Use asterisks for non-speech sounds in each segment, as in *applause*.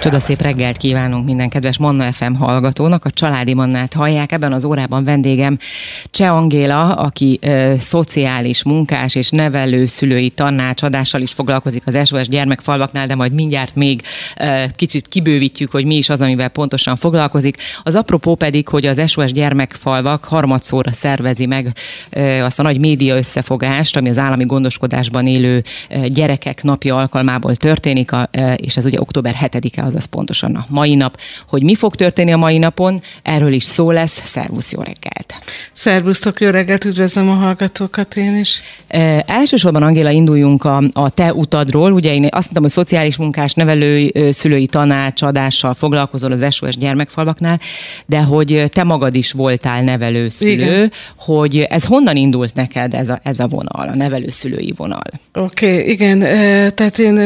Csodaszép reggelt kívánunk minden kedves Manna FM hallgatónak. A Családi Mannát hallják. Ebben az órában vendégem Cseh Angéla, aki ö, szociális munkás és nevelő szülői tanácsadással is foglalkozik az SOS gyermekfalvaknál, de majd mindjárt még ö, kicsit kibővítjük, hogy mi is az, amivel pontosan foglalkozik. Az apropó pedig, hogy az SOS gyermekfalvak harmadszóra szervezi meg ö, azt a nagy média összefogást, ami az állami gondoskodásban élő gyerekek napja alkalmából történik, a, és ez ugye október 7-e, azaz pontosan a mai nap. Hogy mi fog történni a mai napon, erről is szó lesz. Szervusz, jó reggelt! Szervusztok, jó reggelt, üdvözlöm a hallgatókat én is. E, elsősorban, Angéla, induljunk a, a te utadról. Ugye én azt mondtam, hogy szociális munkás, nevelő, szülői tanácsadással foglalkozol az SOS gyermekfalvaknál, de hogy te magad is voltál nevelő szülő, Igen. hogy ez honnan indult neked ez a, ez a vonal, a nevelőszülői vonal? Oké, okay, igen, tehát én,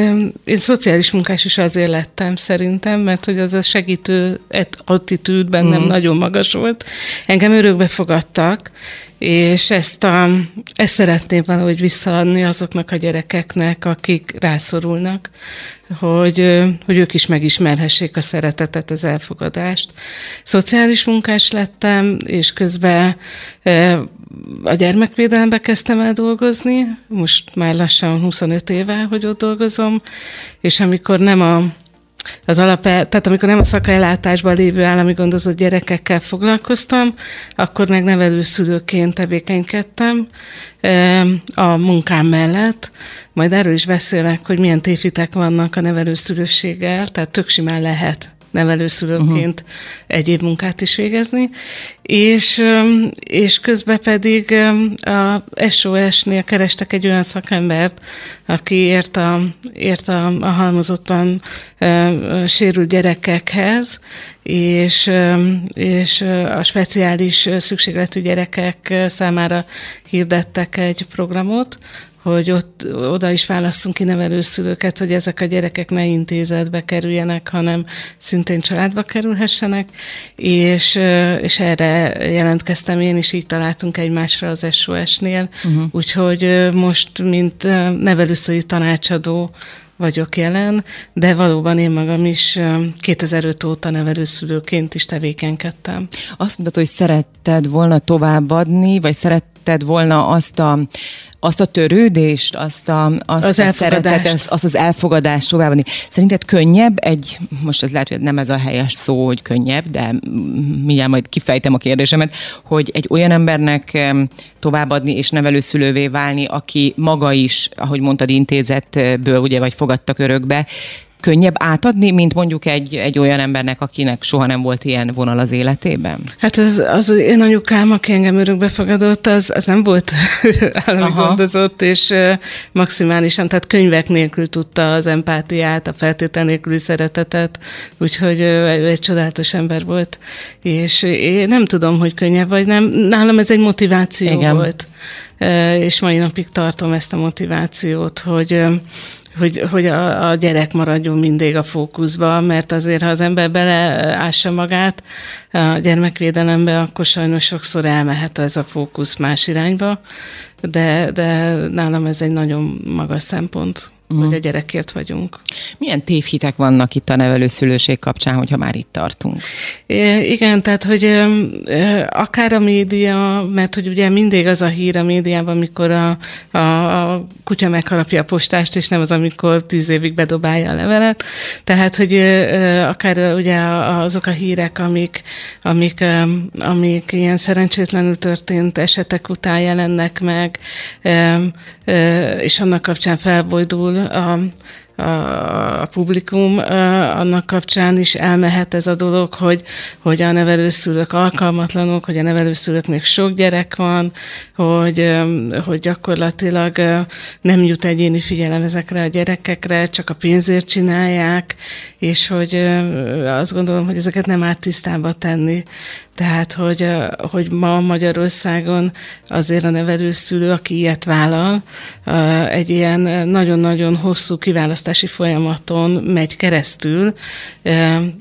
én szociális munkás is azért lettem szerintem, mert hogy az a segítő attitűd bennem mm. nagyon magas volt. Engem örökbe fogadtak, és ezt, a, ezt szeretném valahogy visszaadni azoknak a gyerekeknek, akik rászorulnak, hogy, hogy ők is megismerhessék a szeretetet, az elfogadást. Szociális munkás lettem, és közben a gyermekvédelembe kezdtem el dolgozni, most már lassan 25 éve, hogy ott dolgozom, és amikor nem a az alap, tehát amikor nem a szakellátásban lévő állami gondozott gyerekekkel foglalkoztam, akkor meg nevelőszülőként tevékenykedtem a munkám mellett. Majd erről is beszélek, hogy milyen tévhitek vannak a nevelőszülőséggel, tehát tök simán lehet nevelőszülőként uh-huh. egyéb munkát is végezni, és, és közben pedig a SOS-nél kerestek egy olyan szakembert, aki ért a, ért a, a halmozottan sérült gyerekekhez, és, és a speciális szükségletű gyerekek számára hirdettek egy programot, hogy ott oda is válasszunk ki nevelőszülőket, hogy ezek a gyerekek ne intézetbe kerüljenek, hanem szintén családba kerülhessenek, és, és erre jelentkeztem én is, így találtunk egymásra az SOS-nél, uh-huh. úgyhogy most, mint nevelőszülői tanácsadó vagyok jelen, de valóban én magam is 2005 óta nevelőszülőként is tevékenykedtem. Azt mondtad, hogy szeretted volna továbbadni, vagy szeretted volna azt a azt a törődést, azt, a, azt az a szeretetet, azt az elfogadást továbbadni. Szerinted könnyebb egy, most ez lehet, hogy nem ez a helyes szó, hogy könnyebb, de mindjárt majd kifejtem a kérdésemet, hogy egy olyan embernek továbbadni és nevelőszülővé válni, aki maga is, ahogy mondtad, intézetből ugye, vagy fogadtak örökbe, könnyebb átadni, mint mondjuk egy, egy olyan embernek, akinek soha nem volt ilyen vonal az életében? Hát az, az én anyukám, aki engem örökbe fogadott, az, az nem volt *laughs* állami Aha. gondozott, és maximálisan, tehát könyvek nélkül tudta az empátiát, a feltétel nélküli szeretetet, úgyhogy egy, egy csodálatos ember volt, és én nem tudom, hogy könnyebb vagy nem. Nálam ez egy motiváció Igen. volt, és mai napig tartom ezt a motivációt, hogy hogy, hogy a, a gyerek maradjon mindig a fókuszba, mert azért, ha az ember beleássa magát a gyermekvédelembe, akkor sajnos sokszor elmehet ez a fókusz más irányba, de, de nálam ez egy nagyon magas szempont uh-huh. hogy a gyerekért vagyunk. Milyen tévhitek vannak itt a nevelőszülőség kapcsán, hogyha már itt tartunk? É, igen, tehát, hogy akár a média, mert hogy ugye mindig az a hír a médiában, amikor a, a, a kutya megharapja a postást, és nem az, amikor tíz évig bedobálja a levelet. Tehát, hogy akár ugye azok a hírek, amik, amik, amik ilyen szerencsétlenül történt esetek után jelennek meg, és annak kapcsán felbojdul a, a, a publikum annak kapcsán is elmehet ez a dolog, hogy, hogy a nevelőszülők alkalmatlanok, hogy a nevelőszülőknek sok gyerek van, hogy, hogy gyakorlatilag nem jut egyéni figyelem ezekre a gyerekekre, csak a pénzért csinálják, és hogy azt gondolom, hogy ezeket nem árt tisztába tenni. Tehát, hogy, hogy ma Magyarországon azért a nevelőszülő, aki ilyet vállal, egy ilyen nagyon-nagyon hosszú kiválasztási folyamaton megy keresztül.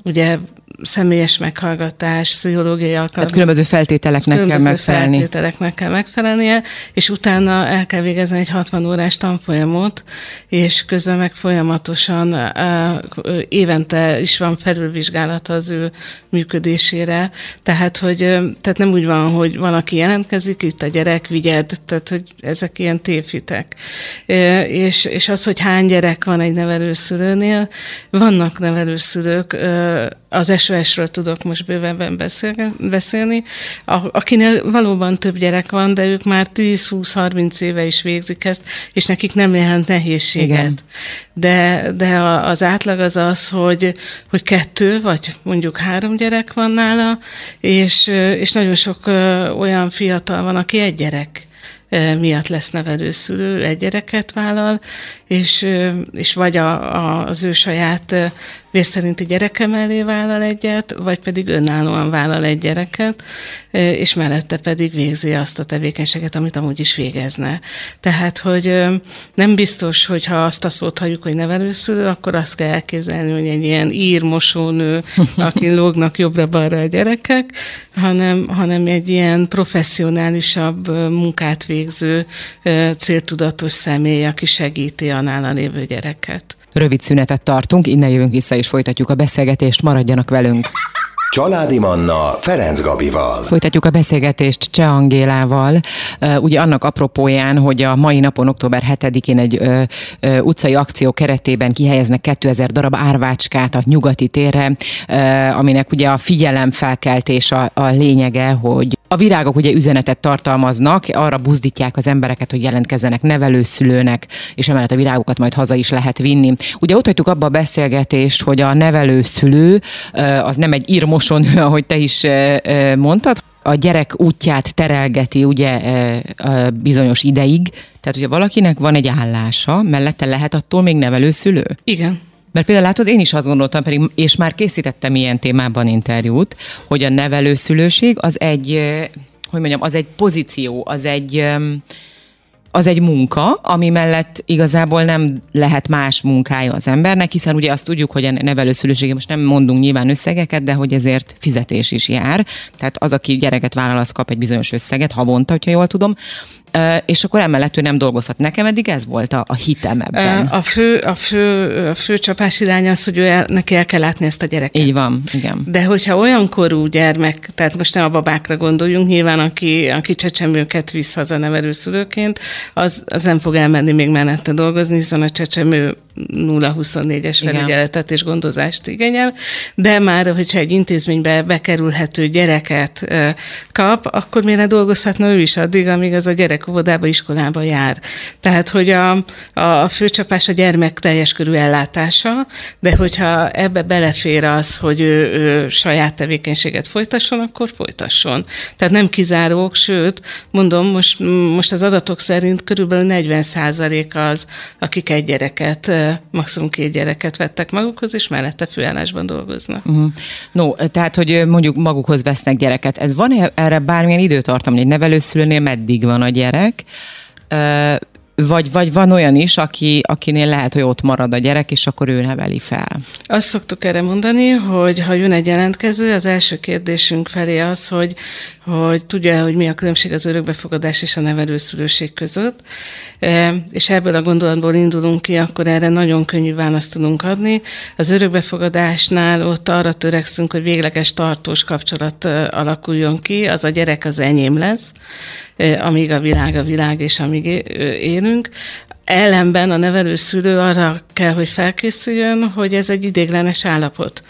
Ugye személyes meghallgatás, pszichológiai alkalom. Tehát különböző feltételeknek különböző kell megfelelni. feltételeknek kell megfelelnie, és utána el kell végezni egy 60 órás tanfolyamot, és közben meg folyamatosan uh, évente is van felülvizsgálata az ő működésére. Tehát, hogy tehát nem úgy van, hogy valaki jelentkezik, itt a gyerek, vigyed, tehát, hogy ezek ilyen tévhitek. És, és az, hogy hány gyerek van egy nevelőszülőnél, vannak nevelőszülők, az SOS-ről tudok most bővebben beszélni, akinél valóban több gyerek van, de ők már 10-20-30 éve is végzik ezt, és nekik nem jelent nehézséget. Igen. De, de az átlag az az, hogy, hogy kettő, vagy mondjuk három gyerek van nála, és, és nagyon sok olyan fiatal van, aki egy gyerek miatt lesz nevelőszülő, egy gyereket vállal, és, és vagy a, a, az ő saját vérszerinti gyereke mellé vállal egyet, vagy pedig önállóan vállal egy gyereket, és mellette pedig végzi azt a tevékenységet, amit amúgy is végezne. Tehát, hogy nem biztos, hogy ha azt a szót halljuk, hogy nevelőszülő, akkor azt kell elképzelni, hogy egy ilyen írmosónő, *laughs* aki lógnak jobbra-balra a gyerekek, hanem, hanem egy ilyen professzionálisabb munkát végző, céltudatos személy, aki segíti a nála lévő gyereket. Rövid szünetet tartunk, innen jövünk vissza és folytatjuk a beszélgetést, maradjanak velünk. Családi Manna Ferenc Gabival. Folytatjuk a beszélgetést Cseh Angélával. Ugye annak apropóján, hogy a mai napon, október 7-én egy ö, ö, utcai akció keretében kihelyeznek 2000 darab árvácskát a nyugati térre, ö, aminek ugye a figyelemfelkeltés a, a lényege, hogy a virágok ugye üzenetet tartalmaznak, arra buzdítják az embereket, hogy jelentkezzenek nevelőszülőnek, és emellett a virágokat majd haza is lehet vinni. Ugye ott hagytuk abba a beszélgetést, hogy a nevelőszülő az nem egy írmosonő, *laughs* ahogy te is mondtad, a gyerek útját terelgeti ugye bizonyos ideig, tehát ugye valakinek van egy állása, mellette lehet attól még nevelőszülő? Igen. Mert például látod, én is azt gondoltam, pedig, és már készítettem ilyen témában interjút, hogy a nevelőszülőség az egy, hogy mondjam, az egy pozíció, az egy, az egy munka, ami mellett igazából nem lehet más munkája az embernek, hiszen ugye azt tudjuk, hogy a nevelőszülőségé most nem mondunk nyilván összegeket, de hogy ezért fizetés is jár. Tehát az, aki gyereket vállal, az kap egy bizonyos összeget havonta, hogyha jól tudom és akkor emellett ő nem dolgozhat. Nekem eddig ez volt a, a hitem ebben. A fő, a fő, a fő csapás irány az, hogy ő el, neki el kell látni ezt a gyereket. Így van, igen. De hogyha olyan korú gyermek, tehát most nem a babákra gondoljunk, nyilván aki, aki csecsemőket visz haza nevelőszülőként, az, az nem fog elmenni még mellette dolgozni, hiszen a csecsemő 0-24-es felügyeletet és gondozást igényel, de már, hogyha egy intézménybe bekerülhető gyereket kap, akkor miért ne dolgozhatna ő is addig, amíg az a gyerek óvodába, iskolába jár. Tehát, hogy a, a főcsapás a gyermek teljes körű ellátása, de hogyha ebbe belefér az, hogy ő, ő saját tevékenységet folytasson, akkor folytasson. Tehát nem kizárók, sőt, mondom, most, most az adatok szerint körülbelül 40 az, akik egy gyereket maximum két gyereket vettek magukhoz, és mellette főállásban dolgoznak. Uh-huh. No, tehát, hogy mondjuk magukhoz vesznek gyereket. Ez van erre bármilyen időtartam, hogy egy nevelőszülőnél meddig van a gyerek? Vagy, vagy van olyan is, aki, akinél lehet, hogy ott marad a gyerek, és akkor ő neveli fel. Azt szoktuk erre mondani, hogy ha jön egy jelentkező, az első kérdésünk felé az, hogy, hogy tudja, hogy mi a különbség az örökbefogadás és a nevelőszülőség között. E, és ebből a gondolatból indulunk ki, akkor erre nagyon könnyű választ tudunk adni. Az örökbefogadásnál ott arra törekszünk, hogy végleges tartós kapcsolat e, alakuljon ki, az a gyerek az enyém lesz, e, amíg a világ a világ, és amíg élünk ellenben a nevelőszülő arra kell, hogy felkészüljön, hogy ez egy idéglenes állapot.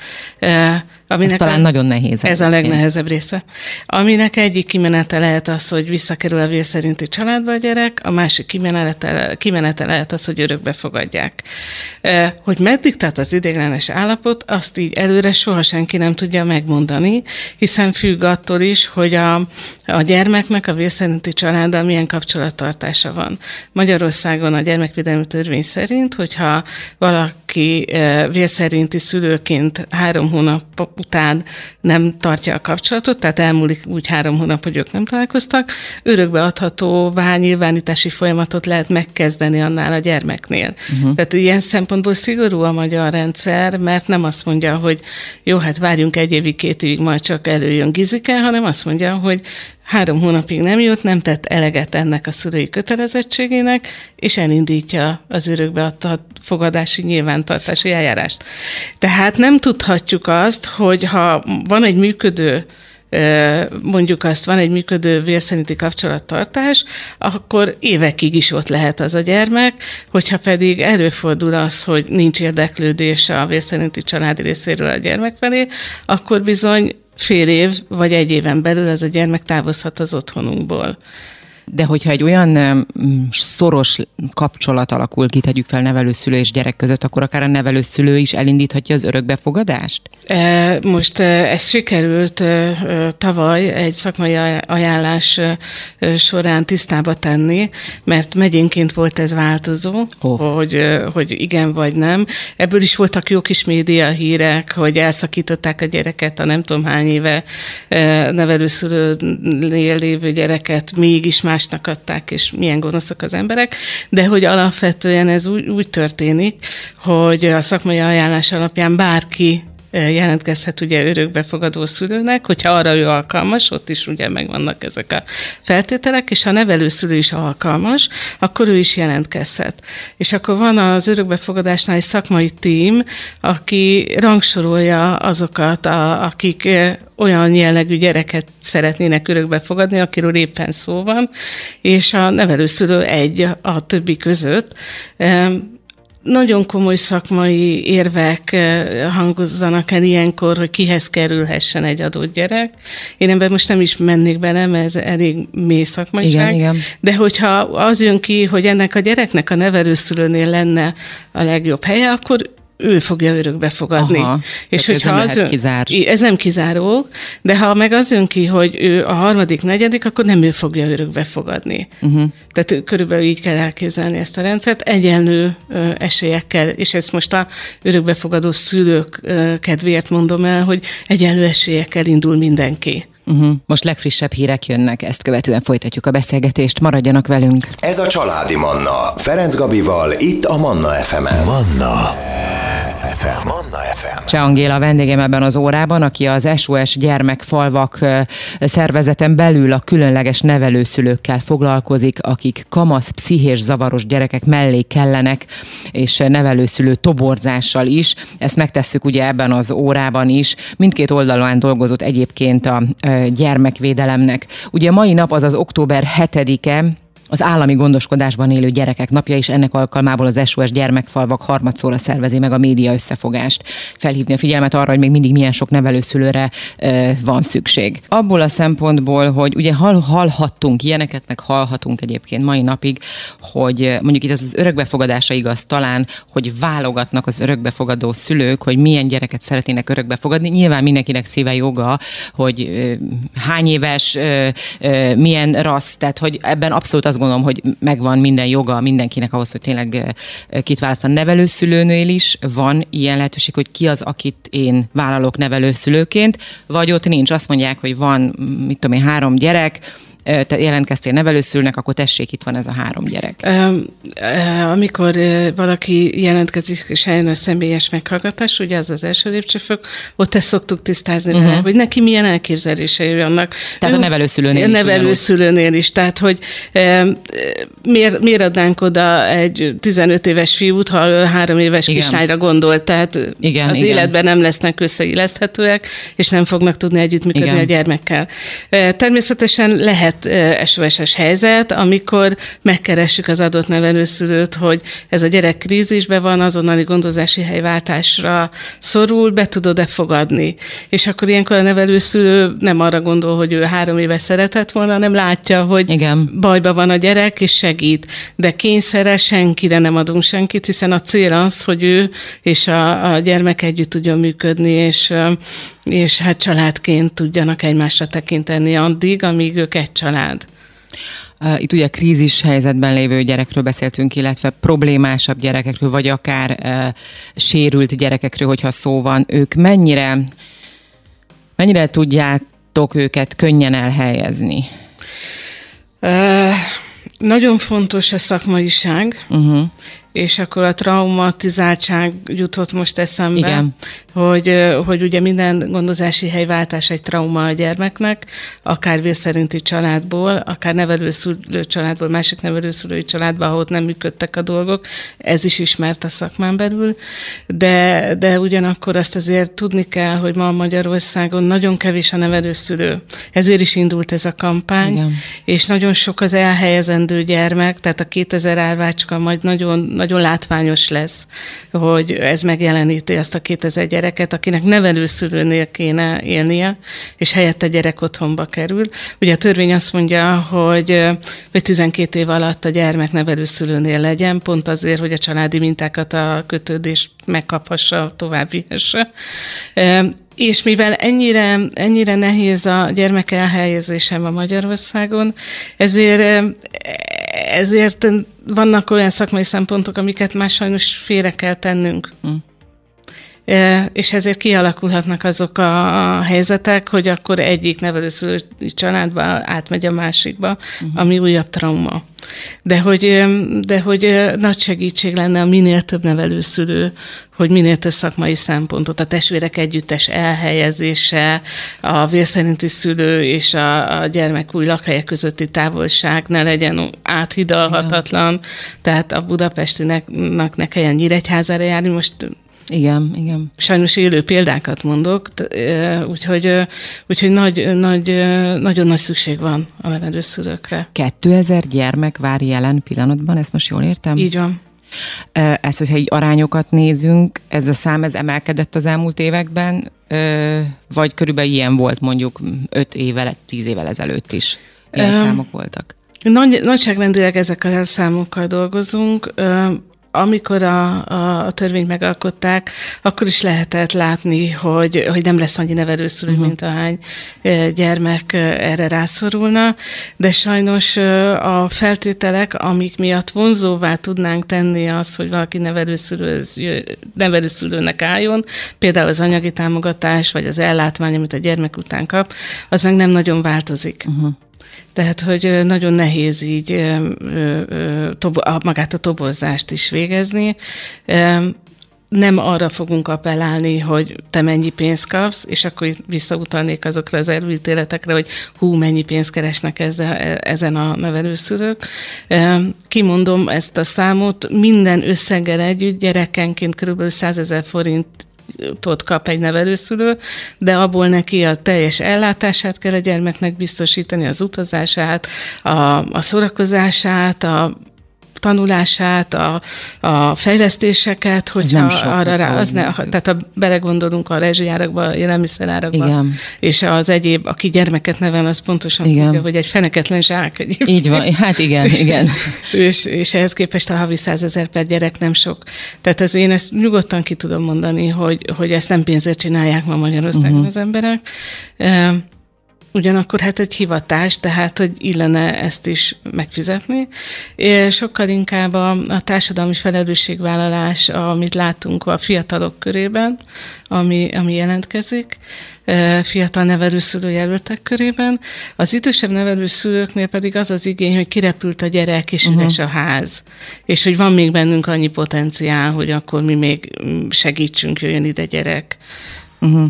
Aminek ez talán a, nagyon nehéz. Ez a legnehezebb része. Aminek egyik kimenete lehet az, hogy visszakerül a vér szerinti családba a gyerek, a másik kimenete, kimenete lehet az, hogy örökbe fogadják. Hogy meddig tart az idéglenes állapot, azt így előre soha senki nem tudja megmondani, hiszen függ attól is, hogy a, a gyermeknek a vér szerinti családdal milyen kapcsolattartása van. Magyarországon a gyermekvédelmi törvény szerint, hogyha valaki vérszerinti szülőként három hónap után nem tartja a kapcsolatot, tehát elmúlik úgy három hónap, hogy ők nem találkoztak, örökbe adható nyilvánítási folyamatot lehet megkezdeni annál a gyermeknél. Uh-huh. Tehát ilyen szempontból szigorú a magyar rendszer, mert nem azt mondja, hogy jó, hát várjunk egy évig, két évig, majd csak előjön Gizike, hanem azt mondja, hogy három hónapig nem jut, nem tett eleget ennek a szülői kötelezettségének, és elindítja az örökbeadta fogadási nyilvántartási eljárást. Tehát nem tudhatjuk azt, hogy ha van egy működő mondjuk azt van egy működő vérszerinti kapcsolattartás, akkor évekig is ott lehet az a gyermek, hogyha pedig előfordul az, hogy nincs érdeklődés a vérszerinti család részéről a gyermek felé, akkor bizony fél év vagy egy éven belül ez a gyermek távozhat az otthonunkból. De hogyha egy olyan szoros kapcsolat alakul ki, tegyük fel nevelőszülő és gyerek között, akkor akár a nevelőszülő is elindíthatja az örökbefogadást? E, most e, ez sikerült e, tavaly egy szakmai ajánlás során tisztába tenni, mert megyénként volt ez változó, oh. hogy, hogy igen vagy nem. Ebből is voltak jó kis média hírek, hogy elszakították a gyereket, a nem tudom hány éve nevelőszülőnél lévő gyereket mégis más másnak adták, és milyen gonoszak az emberek, de hogy alapvetően ez úgy, úgy történik, hogy a szakmai ajánlás alapján bárki jelentkezhet ugye örökbefogadó szülőnek, hogyha arra ő alkalmas, ott is ugye megvannak ezek a feltételek, és ha nevelőszülő is alkalmas, akkor ő is jelentkezhet. És akkor van az örökbefogadásnál egy szakmai tím, aki rangsorolja azokat, a, akik olyan jellegű gyereket szeretnének örökbe fogadni, akiről éppen szó van, és a nevelőszülő egy a többi között. Nagyon komoly szakmai érvek hangozzanak el ilyenkor, hogy kihez kerülhessen egy adott gyerek. Én ebben most nem is mennék bele, mert ez elég mély szakmaiság. Igen, igen. De hogyha az jön ki, hogy ennek a gyereknek a nevelőszülőnél lenne a legjobb helye, akkor ő fogja örökbe fogadni. Aha, és hogyha ez nem az ön, kizár. Ez nem kizáró, de ha meg az jön ki, hogy ő a harmadik, negyedik, akkor nem ő fogja örökbe fogadni. Uh-huh. Tehát körülbelül így kell elképzelni ezt a rendszert, egyenlő esélyekkel, és ezt most a örökbefogadó szülők kedvéért mondom el, hogy egyenlő esélyekkel indul mindenki. Uh-huh. Most legfrissebb hírek jönnek, ezt követően folytatjuk a beszélgetést. Maradjanak velünk. Ez a Családi Manna. Ferenc Gabival, itt a Manna FM-en. Manna. FM. Manna FM. Cseh Angéla vendégem ebben az órában, aki az SOS gyermekfalvak szervezeten belül a különleges nevelőszülőkkel foglalkozik, akik kamasz, pszichés zavaros gyerekek mellé kellenek, és nevelőszülő toborzással is. Ezt megtesszük ugye ebben az órában is. Mindkét oldalon dolgozott egyébként a gyermekvédelemnek. Ugye mai nap az az október 7-e, az állami gondoskodásban élő gyerekek napja, és ennek alkalmából az SOS gyermekfalvak harmadszóra szervezi meg a média összefogást. Felhívni a figyelmet arra, hogy még mindig milyen sok nevelőszülőre e, van szükség. Abból a szempontból, hogy ugye hall, hallhattunk ilyeneket, meg hallhatunk egyébként mai napig, hogy mondjuk itt az, az örökbefogadása igaz talán, hogy válogatnak az örökbefogadó szülők, hogy milyen gyereket szeretnének örökbefogadni. Nyilván mindenkinek szíve joga, hogy e, hány éves, e, milyen rassz, tehát hogy ebben abszolút az gondolom, hogy megvan minden joga mindenkinek ahhoz, hogy tényleg kit választ a nevelőszülőnél is. Van ilyen lehetőség, hogy ki az, akit én vállalok nevelőszülőként, vagy ott nincs. Azt mondják, hogy van, mit tudom én, három gyerek, te jelentkeztél nevelőszülnek, akkor tessék, itt van ez a három gyerek. Amikor valaki jelentkezik, és eljön a személyes meghallgatás, ugye az az első lépcsőfok, ott ezt szoktuk tisztázni uh-huh. vele, hogy neki milyen elképzelései vannak. Tehát ő, a nevelőszülőnél a is. nevelőszülőnél is. Tehát, hogy miért, miért adnánk oda egy 15 éves fiút, ha három éves igen. kislányra gondol. Tehát igen, az igen. életben nem lesznek összeilleszthetőek, és nem fognak tudni együttműködni igen. a gyermekkel. Természetesen lehet lehet SOS-es helyzet, amikor megkeressük az adott nevelőszülőt, hogy ez a gyerek krízisben van, azonnali gondozási helyváltásra szorul, be tudod-e fogadni. És akkor ilyenkor a nevelőszülő nem arra gondol, hogy ő három éve szeretett volna, hanem látja, hogy Igen. bajba van a gyerek, és segít. De kényszerre senkire nem adunk senkit, hiszen a cél az, hogy ő és a, a gyermek együtt tudjon működni, és és hát családként tudjanak egymásra tekinteni addig, amíg ők egy család. Itt ugye krízis helyzetben lévő gyerekről beszéltünk, illetve problémásabb gyerekekről, vagy akár uh, sérült gyerekekről, hogyha szó van. Ők mennyire, mennyire tudjátok őket könnyen elhelyezni? Uh, nagyon fontos a szakmaiság, uh-huh és akkor a traumatizáltság jutott most eszembe, Igen. Hogy, hogy ugye minden gondozási helyváltás egy trauma a gyermeknek, akár vészszerinti családból, akár nevelőszülő családból, másik nevelőszülői családból, ahol nem működtek a dolgok, ez is ismert a szakmán belül, de, de ugyanakkor azt azért tudni kell, hogy ma Magyarországon nagyon kevés a nevelőszülő. Ezért is indult ez a kampány, Igen. és nagyon sok az elhelyezendő gyermek, tehát a 2000 árvácska majd nagyon nagyon látványos lesz, hogy ez megjeleníti azt a 2000 gyereket, akinek nevelőszülőnél kéne élnie, és helyette gyerek otthonba kerül. Ugye a törvény azt mondja, hogy, hogy 12 év alatt a gyermek nevelőszülőnél legyen, pont azért, hogy a családi mintákat a kötődés megkaphassa, tovább vihesse. És mivel ennyire, ennyire nehéz a gyermek elhelyezésem a Magyarországon, ezért, ezért vannak olyan szakmai szempontok, amiket már sajnos félre kell tennünk. Mm. És ezért kialakulhatnak azok a helyzetek, hogy akkor egyik nevelőszülő családba átmegy a másikba, uh-huh. ami újabb trauma. De hogy, de hogy nagy segítség lenne a minél több nevelőszülő, hogy minél több szakmai szempontot, a testvérek együttes elhelyezése, a vérszerinti szülő és a, a gyermek új lakhelye közötti távolság ne legyen áthidalhatatlan, ja. tehát a budapestinek ne kelljen Nyíregyházára járni, most igen, igen. Sajnos élő példákat mondok, úgyhogy, úgyhogy nagy, nagy, nagyon nagy szükség van a nevelőszülőkre. 2000 gyermek vár jelen pillanatban, ezt most jól értem? Így van. Ez, hogyha így arányokat nézünk, ez a szám ez emelkedett az elmúlt években, vagy körülbelül ilyen volt mondjuk 5 évvel, 10 évvel ezelőtt is? Ilyen um, számok voltak? Nagy, nagyságrendileg ezekkel a számokkal dolgozunk amikor a, a, a törvényt megalkották, akkor is lehetett látni, hogy, hogy nem lesz annyi nevelőszülő, uh-huh. mint ahány gyermek erre rászorulna, de sajnos a feltételek, amik miatt vonzóvá tudnánk tenni az, hogy valaki nevelőszülő, nevelőszülőnek álljon, például az anyagi támogatás, vagy az ellátmány, amit a gyermek után kap, az meg nem nagyon változik. Uh-huh. Tehát, hogy nagyon nehéz így magát a tobozást is végezni. Nem arra fogunk appellálni, hogy te mennyi pénzt kapsz, és akkor itt visszautalnék azokra az előítéletekre, hogy hú, mennyi pénzt keresnek ezzel, e, ezen a nevelőszülők. Kimondom ezt a számot, minden összeggel együtt gyerekenként kb. 100 ezer forint tot kap egy nevelőszülő, de abból neki a teljes ellátását kell a gyermeknek biztosítani, az utazását, a, a szórakozását, a tanulását, a, a fejlesztéseket, hogy nem arra rá, az ne, tehát ha belegondolunk a rezsijárakba, a élelmiszerárakba, Igen. és az egyéb, aki gyermeket nevel, az pontosan igen. tudja, hogy egy feneketlen zsák egyébként. Így van, hát igen, igen. *laughs* és, és ehhez képest a havi százezer per gyerek nem sok. Tehát az én ezt nyugodtan ki tudom mondani, hogy, hogy ezt nem pénzért csinálják ma Magyarországon uh-huh. az emberek. Ugyanakkor hát egy hivatás, tehát hogy illene ezt is megfizetni. Sokkal inkább a, a társadalmi felelősségvállalás, amit látunk a fiatalok körében, ami, ami jelentkezik, fiatal nevelőszülő jelöltek körében. Az idősebb nevelőszülőknél pedig az az igény, hogy kirepült a gyerek, és uh-huh. üres a ház. És hogy van még bennünk annyi potenciál, hogy akkor mi még segítsünk, jöjjön ide gyerek. Uh-huh.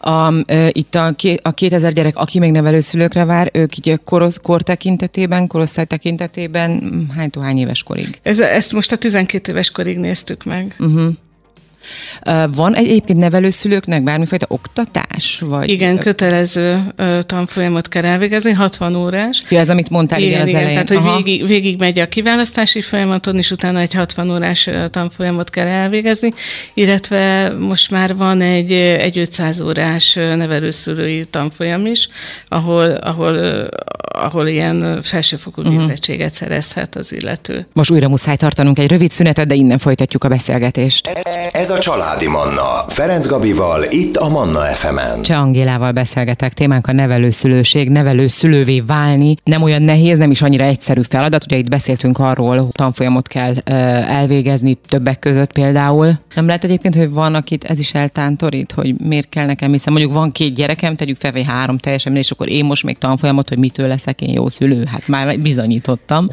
A, e, itt a, a 2000 gyerek, aki még nevelőszülőkre vár, ők így korosz, kor tekintetében, korosztály tekintetében hány hány éves korig? Ez, ezt most a 12 éves korig néztük meg. Uh-huh. Van egyébként nevelőszülőknek bármifajta oktatás? Vagy... Igen, kötelező tanfolyamot kell elvégezni, 60 órás. Ja, ez amit mondtál igen, igen az igen, elején. Tehát, hogy végig, végig megy a kiválasztási folyamaton, és utána egy 60 órás tanfolyamot kell elvégezni, illetve most már van egy, egy 500 órás nevelőszülői tanfolyam is, ahol, ahol, ahol ilyen felsőfokú uh-huh. végzettséget szerezhet az illető. Most újra muszáj tartanunk egy rövid szünetet, de innen folytatjuk a beszélgetést. Ez a Családi Manna. Ferenc Gabival, itt a Manna FM-en. Cseh Angélával beszélgetek, témánk a nevelőszülőség, nevelőszülővé válni. Nem olyan nehéz, nem is annyira egyszerű feladat. Ugye itt beszéltünk arról, hogy tanfolyamot kell elvégezni többek között például. Nem lehet egyébként, hogy van, akit ez is eltántorít, hogy miért kell nekem, hiszen mondjuk van két gyerekem, tegyük fel, vagy három teljesen, és akkor én most még tanfolyamot, hogy mitől leszek én jó szülő. Hát már bizonyítottam.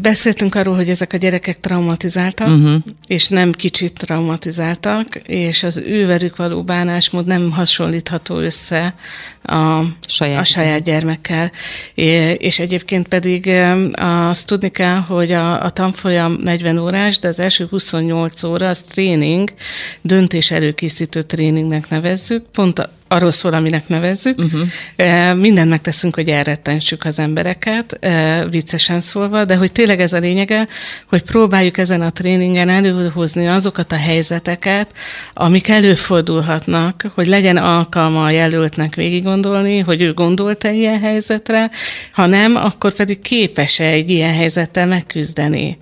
Beszéltünk arról, hogy ezek a gyerekek traumatizáltak, uh-huh. és nem kicsit traumatizáltak, és az őverük való bánásmód nem hasonlítható össze a saját, a saját gyermekkel. És egyébként pedig azt tudni kell, hogy a, a tanfolyam 40 órás, de az első 28 óra az tréning, döntés előkészítő tréningnek nevezzük, pont arról szól, aminek nevezzük. Uh-huh. Mindent megteszünk, hogy elrettentsük az embereket, viccesen szólva, de hogy tényleg ez a lényege, hogy próbáljuk ezen a tréningen előhozni azokat a helyzeteket, amik előfordulhatnak, hogy legyen alkalma a jelöltnek végig gondolni, hogy ő gondolta ilyen helyzetre, ha nem, akkor pedig képes-e egy ilyen helyzettel megküzdeni.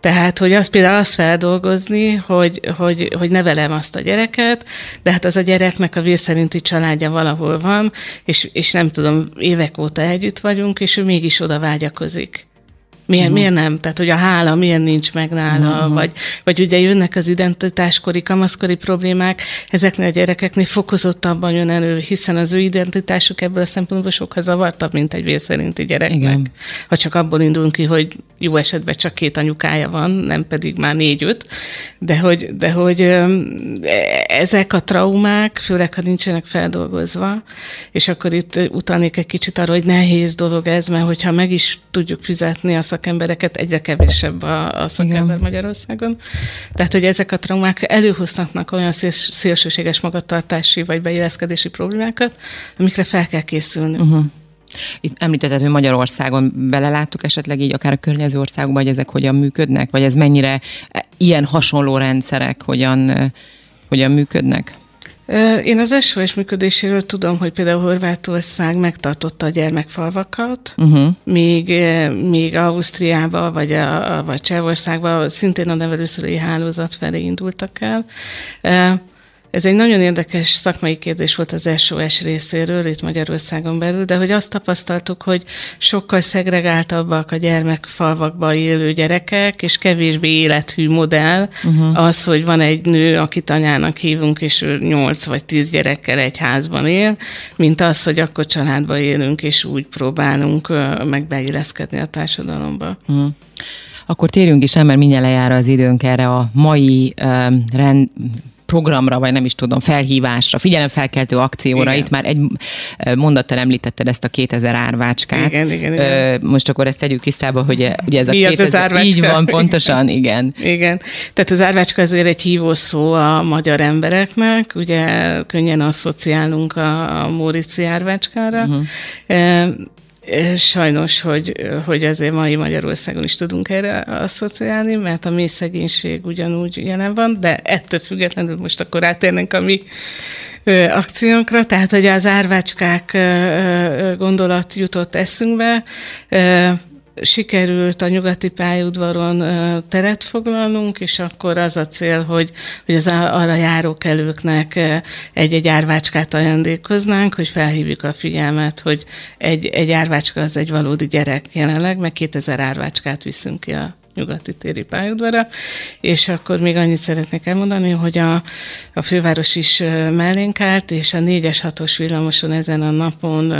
Tehát, hogy azt például azt feldolgozni, hogy, hogy, hogy nevelem azt a gyereket, de hát az a gyereknek a vérszerinti családja valahol van, és, és nem tudom, évek óta együtt vagyunk, és ő mégis oda vágyakozik. Miért, uh-huh. miért nem? Tehát, hogy a hála miért nincs meg nála, uh-huh. vagy, vagy ugye jönnek az identitáskori, kamaszkori problémák, ezeknél a gyerekeknél fokozottabban jön elő, hiszen az ő identitásuk ebből a szempontból sokkal zavartabb, mint egy vérszerinti gyereknek. Igen. Ha csak abból indulunk ki, hogy jó esetben csak két anyukája van, nem pedig már négy-öt, de hogy, de hogy ezek a traumák, főleg ha nincsenek feldolgozva, és akkor itt utalnék egy kicsit arra, hogy nehéz dolog ez, mert hogyha meg is tudjuk fizetni a szakembereket, egyre kevésebb a, a szakember Igen. Magyarországon. Tehát, hogy ezek a traumák előhozhatnak olyan széls, szélsőséges magatartási vagy beilleszkedési problémákat, amikre fel kell készülni. Uh-huh. Itt említetted, hogy Magyarországon beleláttuk esetleg így akár a környező országokban, hogy ezek hogyan működnek, vagy ez mennyire e, ilyen hasonló rendszerek hogyan, hogyan működnek? Én az SOS működéséről tudom, hogy például Horvátország megtartotta a gyermekfalvakat, uh-huh. míg, míg Ausztriába vagy, a, vagy Csehországba szintén a nevelőszülői hálózat felé indultak el. Ez egy nagyon érdekes szakmai kérdés volt az SOS részéről itt Magyarországon belül, de hogy azt tapasztaltuk, hogy sokkal szegregáltabbak a gyermekfalvakban élő gyerekek, és kevésbé élethű modell uh-huh. az, hogy van egy nő, akit anyának hívunk, és ő 8 vagy 10 gyerekkel egy házban él, mint az, hogy akkor családban élünk, és úgy próbálunk meg beilleszkedni a társadalomba. Uh-huh. Akkor térjünk is el, mert mindjárt lejár az időnk erre a mai uh, rend, programra, vagy nem is tudom, felhívásra, figyelemfelkeltő akcióra. Igen. Itt már egy mondattal említetted ezt a 2000 árvácskát. Igen, igen, igen. Most akkor ezt tegyük tisztába, hogy ugye ez a Mi 2000... Az az így van, pontosan, igen. Igen. Tehát az árvácska azért egy hívó szó a magyar embereknek, ugye könnyen asszociálunk a, a Mórici árvácskára. Uh-huh. Sajnos, hogy, hogy azért mai Magyarországon is tudunk erre asszociálni, mert a mély szegénység ugyanúgy jelen van, de ettől függetlenül most akkor átérnénk a mi akciónkra, tehát hogy az árvácskák gondolat jutott eszünkbe, sikerült a nyugati pályaudvaron teret foglalnunk, és akkor az a cél, hogy, hogy az arra járókelőknek egy-egy árvácskát ajándékoznánk, hogy felhívjuk a figyelmet, hogy egy, egy árvácska az egy valódi gyerek jelenleg, meg 2000 árvácskát viszünk ki a nyugati téri pályaudvara, és akkor még annyit szeretnék elmondani, hogy a, a főváros is mellénk állt, és a 4-es 6-os villamoson ezen a napon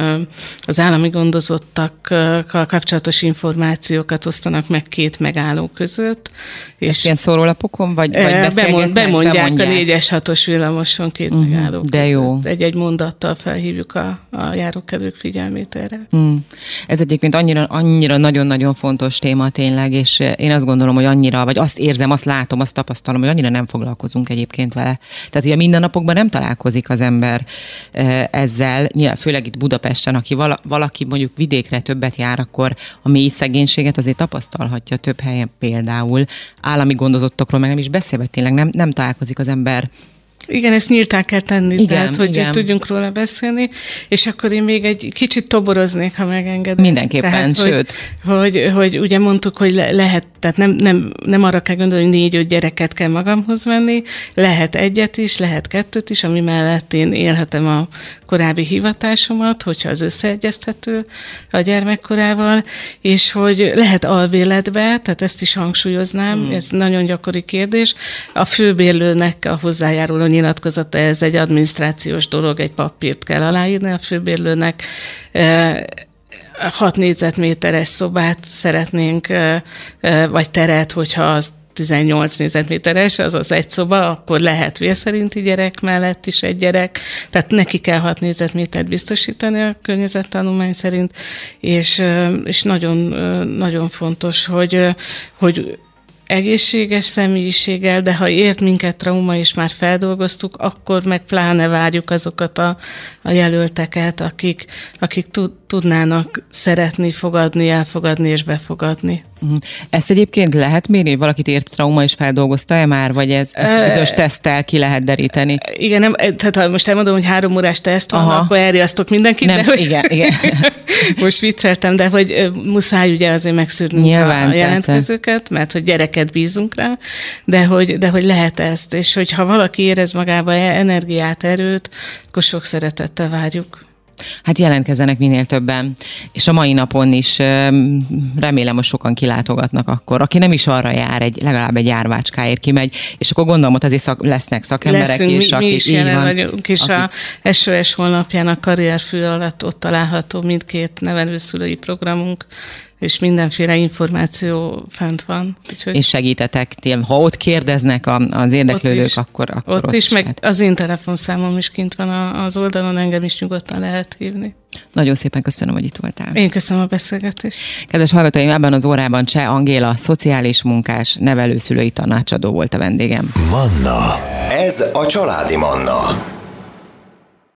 az állami gondozottakkal kapcsolatos információkat osztanak meg két megálló között. És Ezt ilyen szórólapokon, vagy, vagy bemond, bemondják, bemondják a 4-es 6-os villamoson két uh-huh, megálló De között. jó. Egy-egy mondattal felhívjuk a, a járókelők figyelmét erre. Hmm. Ez egyébként annyira, annyira nagyon-nagyon fontos téma tényleg, és én azt gondolom, hogy annyira, vagy azt érzem, azt látom, azt tapasztalom, hogy annyira nem foglalkozunk egyébként vele. Tehát ugye mindennapokban nem találkozik az ember ezzel, nyilván főleg itt Budapesten, aki valaki mondjuk vidékre többet jár, akkor a mély szegénységet azért tapasztalhatja több helyen például. Állami gondozottakról meg nem is beszélve, tényleg nem, nem találkozik az ember Igen, ezt nyíltán kell tenni, igen, tehát, hogy igen. tudjunk róla beszélni, és akkor én még egy kicsit toboroznék, ha megengedem. Mindenképpen, tehát, sőt. Hogy, hogy, hogy ugye mondtuk, hogy le, lehet, tehát nem, nem, nem arra kell gondolni, hogy négy-öt gyereket kell magamhoz venni, lehet egyet is, lehet kettőt is, ami mellett én élhetem a korábbi hivatásomat, hogyha az összeegyeztető a gyermekkorával, és hogy lehet alvéletbe, tehát ezt is hangsúlyoznám, hmm. ez nagyon gyakori kérdés. A főbérlőnek a hozzájáruló nyilatkozata, ez egy adminisztrációs dolog, egy papírt kell aláírni a főbérlőnek, 6 négyzetméteres szobát szeretnénk, vagy teret, hogyha az 18 négyzetméteres, azaz egy szoba, akkor lehet vérszerinti gyerek mellett is egy gyerek, tehát neki kell 6 négyzetmétert biztosítani a környezettanulmány szerint, és, és nagyon, nagyon fontos, hogy, hogy egészséges személyiséggel, de ha ért minket trauma, és már feldolgoztuk, akkor meg pláne várjuk azokat a, a jelölteket, akik, akik tudnának szeretni, fogadni, elfogadni és befogadni. Mhm. Ezt egyébként lehet mérni, hogy valakit ért trauma és feldolgozta-e már, vagy ez, ezt bizonyos teszttel ki lehet deríteni? Igen, nem, tehát ha most elmondom, hogy három órás teszt van, Aha. akkor elriasztok mindenkit. Nem, de, hogy igen, igen. *laughs* most vicceltem, de hogy muszáj ugye azért megszűrni Nyilván, a jelentkezőket, persze. mert hogy gyereket bízunk rá, de hogy, de hogy lehet ezt, és hogy ha valaki érez magába energiát, erőt, akkor sok szeretettel várjuk. Hát jelentkezzenek minél többen, és a mai napon is remélem, hogy sokan kilátogatnak akkor. Aki nem is arra jár, egy, legalább egy járvácskáért kimegy, és akkor gondolom, hogy azért szak, lesznek szakemberek Leszünk, is, mi, akik mi is jelen van, vagyunk, és akik... a SOS honlapján a karrierfő alatt ott található mindkét nevelőszülői programunk, és mindenféle információ fent van. Úgyhogy és segítetek, ha ott kérdeznek az érdeklődők, ott is, akkor, akkor ott, ott is, meg lehet. az én telefonszámom is kint van az oldalon, engem is nyugodtan lehet hívni. Nagyon szépen köszönöm, hogy itt voltál. Én köszönöm a beszélgetést. Kedves hallgatóim, ebben az órában Cseh Angéla, szociális munkás, nevelőszülői tanácsadó volt a vendégem. Manna. Ez a családi Manna.